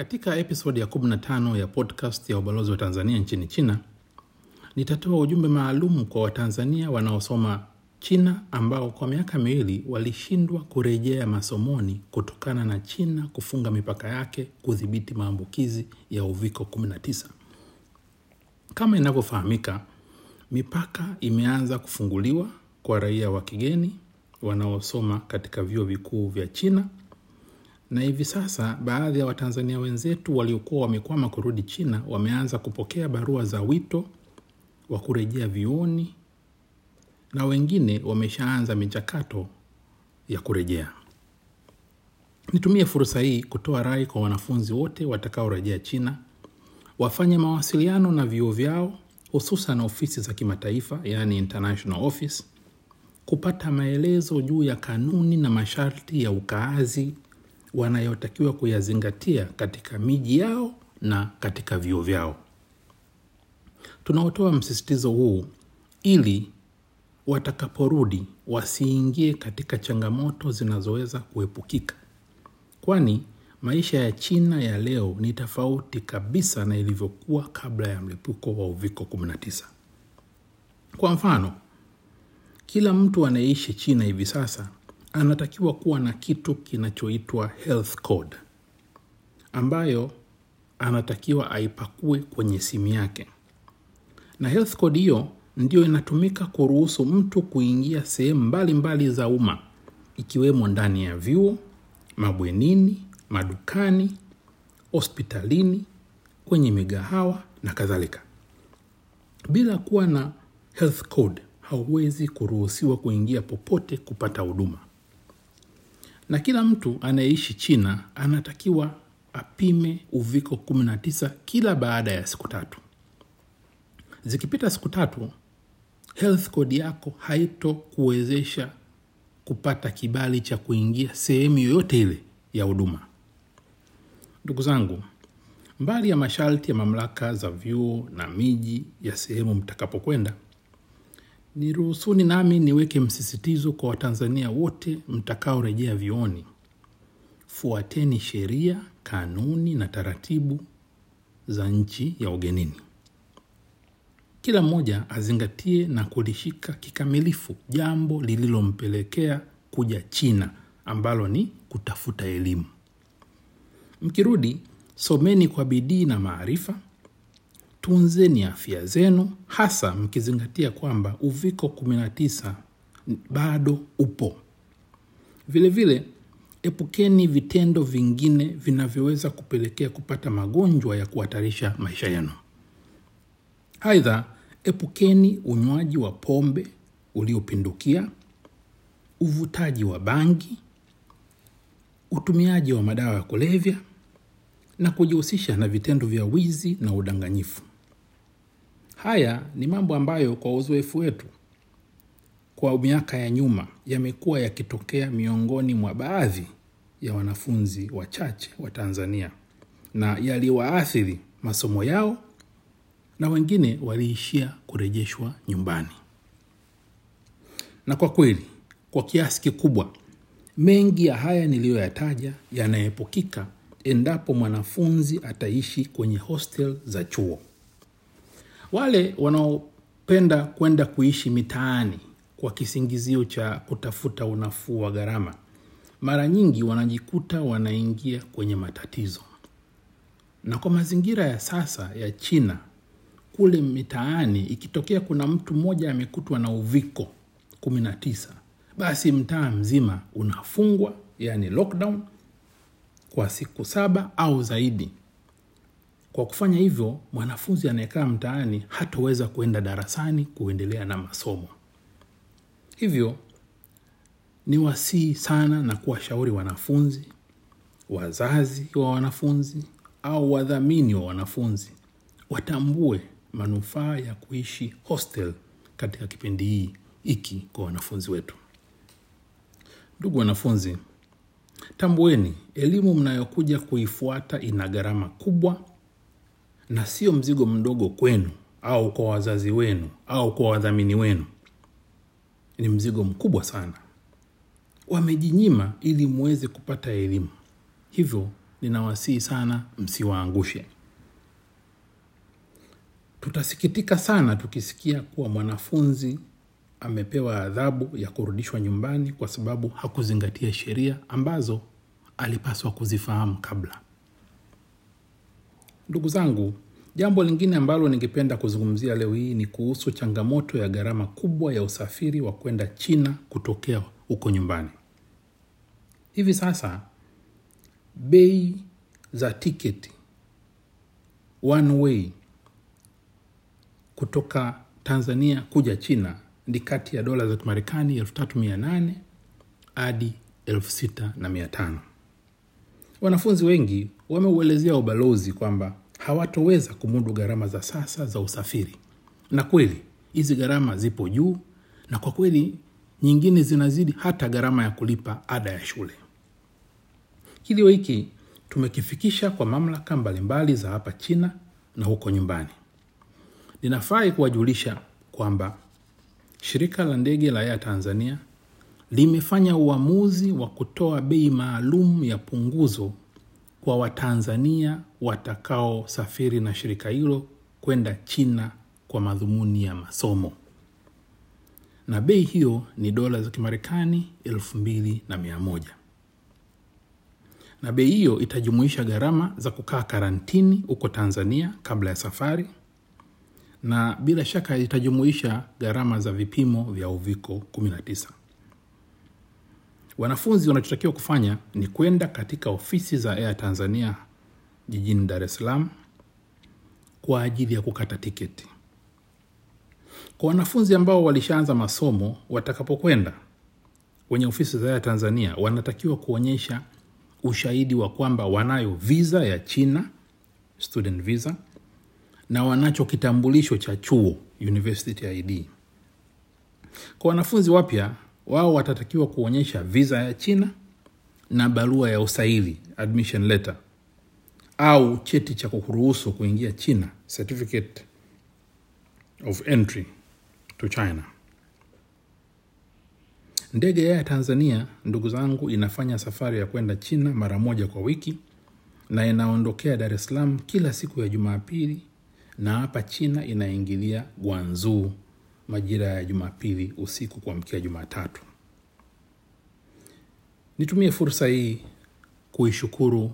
Katika episodi ya 15 ya podcast ya ubalozi wa Tanzania nchini China, nitatoa ujumbe maalum kwa Watanzania wanaosoma China ambao kwa miaka miwili walishindwa kurejea masomoni kutokana na China kufunga mipaka yake kudhibiti maambukizi ya uviko 19. Kama inavyofahamika, mipaka imeanza kufunguliwa kwa raia wa kigeni wanaosoma katika vyuo vikuu vya China na hivi sasa baadhi ya Watanzania wenzetu waliokuwa wamekwama kurudi China wameanza kupokea barua za wito wa kurejea vyuoni na wengine wameshaanza michakato ya kurejea. Nitumie fursa hii kutoa rai kwa wanafunzi wote watakaorejea China wafanye mawasiliano na vyuo vyao hususan ofisi za kimataifa yaani international office kupata maelezo juu ya kanuni na masharti ya ukaazi wanayotakiwa kuyazingatia katika miji yao na katika vyuo vyao. Tunaotoa msisitizo huu ili watakaporudi wasiingie katika changamoto zinazoweza kuepukika, kwani maisha ya China ya leo ni tofauti kabisa na ilivyokuwa kabla ya mlipuko wa uviko 19. Kwa mfano, kila mtu anayeishi China hivi sasa anatakiwa kuwa na kitu kinachoitwa health code ambayo anatakiwa aipakue kwenye simu yake, na health code hiyo ndio inatumika kuruhusu mtu kuingia sehemu mbalimbali za umma ikiwemo ndani ya vyuo, mabwenini, madukani, hospitalini, kwenye migahawa na kadhalika. Bila kuwa na health code hauwezi kuruhusiwa kuingia popote kupata huduma na kila mtu anayeishi China anatakiwa apime uviko 19 kila baada ya siku tatu. Zikipita siku tatu, health code yako haito kuwezesha kupata kibali cha kuingia sehemu yoyote ile ya huduma. Ndugu zangu, mbali ya masharti ya mamlaka za vyuo na miji ya sehemu mtakapokwenda, niruhusuni nami niweke msisitizo kwa Watanzania wote mtakaorejea vioni. fuateni sheria, kanuni na taratibu za nchi ya ugenini. Kila mmoja azingatie na kulishika kikamilifu jambo lililompelekea kuja China, ambalo ni kutafuta elimu. Mkirudi, someni kwa bidii na maarifa tunzeni afya zenu, hasa mkizingatia kwamba uviko 19 bado upo. Vilevile vile, epukeni vitendo vingine vinavyoweza kupelekea kupata magonjwa ya kuhatarisha maisha yenu. Aidha, epukeni unywaji wa pombe uliopindukia, uvutaji wa bangi, utumiaji wa madawa ya kulevya na kujihusisha na vitendo vya wizi na udanganyifu. Haya ni mambo ambayo kwa uzoefu wetu kwa miaka ya nyuma yamekuwa yakitokea miongoni mwa baadhi ya wanafunzi wachache wa Tanzania na yaliwaathiri masomo yao na wengine waliishia kurejeshwa nyumbani. Na kwa kweli, kwa kiasi kikubwa, mengi ya haya niliyoyataja yanaepukika endapo mwanafunzi ataishi kwenye hostel za chuo. Wale wanaopenda kwenda kuishi mitaani kwa kisingizio cha kutafuta unafuu wa gharama, mara nyingi wanajikuta wanaingia kwenye matatizo. Na kwa mazingira ya sasa ya China, kule mitaani, ikitokea kuna mtu mmoja amekutwa na uviko 19, basi mtaa mzima unafungwa, yani lockdown kwa siku saba au zaidi. Kwa kufanya hivyo, mwanafunzi anayekaa mtaani hatoweza kuenda darasani kuendelea na masomo. Hivyo ni wasii sana na kuwashauri wanafunzi, wazazi wa wanafunzi au wadhamini wa wanafunzi watambue manufaa ya kuishi hostel katika kipindi hii hiki kwa wanafunzi wetu. Ndugu wanafunzi, tambueni elimu mnayokuja kuifuata ina gharama kubwa na sio mzigo mdogo kwenu au kwa wazazi wenu au kwa wadhamini wenu. Ni mzigo mkubwa sana. Wamejinyima ili muweze kupata elimu, hivyo ninawasihi sana msiwaangushe. Tutasikitika sana tukisikia kuwa mwanafunzi amepewa adhabu ya kurudishwa nyumbani kwa sababu hakuzingatia sheria ambazo alipaswa kuzifahamu kabla. Ndugu zangu, jambo lingine ambalo ningependa kuzungumzia leo hii ni kuhusu changamoto ya gharama kubwa ya usafiri wa kwenda China kutokea huko nyumbani. Hivi sasa bei za tiketi one way kutoka Tanzania kuja China ni kati ya dola za Kimarekani elfu tatu mia nane hadi elfu sita na mia tano. Wanafunzi wengi wameuelezea ubalozi kwamba hawatoweza kumudu gharama za sasa za usafiri, na kweli hizi gharama zipo juu, na kwa kweli nyingine zinazidi hata gharama ya kulipa ada ya shule. Kilio hiki tumekifikisha kwa mamlaka mbalimbali za hapa China na huko nyumbani. ninafai kuwajulisha kwamba shirika la ndege la Air Tanzania limefanya uamuzi wa kutoa bei maalum ya punguzo kwa Watanzania watakaosafiri na shirika hilo kwenda China kwa madhumuni ya masomo, na bei hiyo ni dola za Kimarekani elfu mbili na mia moja na bei hiyo itajumuisha gharama za kukaa karantini huko Tanzania kabla ya safari, na bila shaka itajumuisha gharama za vipimo vya uviko 19. Wanafunzi wanachotakiwa kufanya ni kwenda katika ofisi za Air Tanzania jijini Dar es Salaam kwa ajili ya kukata tiketi. Kwa wanafunzi ambao walishaanza masomo, watakapokwenda kwenye ofisi za Air Tanzania wanatakiwa kuonyesha ushahidi wa kwamba wanayo visa ya China, student visa, na wanacho kitambulisho cha chuo university ID. Kwa wanafunzi wapya, wao watatakiwa kuonyesha visa ya China na barua ya usaili admission letter au cheti cha kuruhusu kuingia China, certificate of entry to China. Ndege ya Tanzania, ndugu zangu, inafanya safari ya kwenda China mara moja kwa wiki na inaondokea Dar es Salaam kila siku ya Jumapili, na hapa China inaingilia Guangzhou majira ya Jumapili usiku kuamkia Jumatatu. Nitumie fursa hii kuishukuru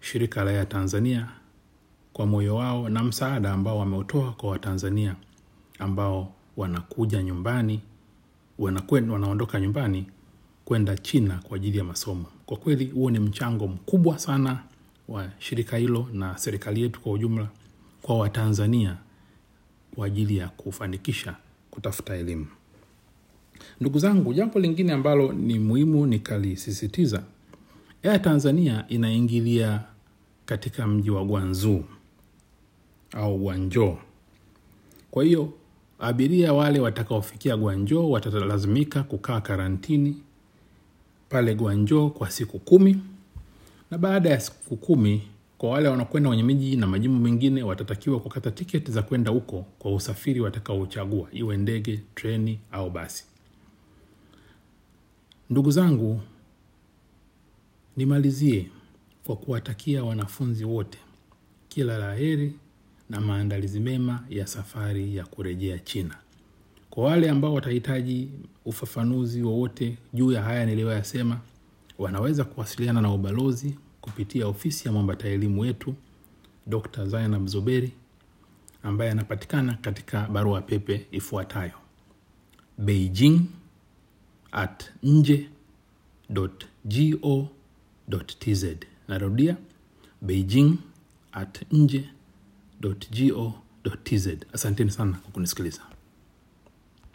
shirika la ya Tanzania kwa moyo wao na msaada ambao wameutoa kwa Watanzania ambao wanakuja nyumbani wanakwen, wanaondoka nyumbani kwenda China kwa ajili ya masomo. Kwa kweli huo ni mchango mkubwa sana wa shirika hilo na serikali yetu kwa ujumla kwa Watanzania kwa ajili ya kufanikisha kutafuta elimu. Ndugu zangu, jambo lingine ambalo ni muhimu nikalisisitiza, Air Tanzania inaingilia katika mji wa gwanzuu au gwanjoo Kwa hiyo abiria wale watakaofikia gwanjoo watalazimika kukaa karantini pale gwanjoo kwa siku kumi, na baada ya siku kumi, kwa wale wanaokwenda kwenye miji na majimbo mengine watatakiwa kukata tiketi za kwenda huko kwa usafiri watakaochagua, iwe ndege, treni au basi. Ndugu zangu, nimalizie kwa kuwatakia wanafunzi wote kila la heri na maandalizi mema ya safari ya kurejea China. Kwa wale ambao watahitaji ufafanuzi wowote juu ya haya niliyoyasema, wanaweza kuwasiliana na ubalozi kupitia ofisi ya mwambata elimu wetu Dr. Zainab Zuberi ambaye anapatikana katika barua pepe ifuatayo beijing at nje.go.tz. Narudia, beijing at nje.go.tz. Asanteni sana kwa kunisikiliza.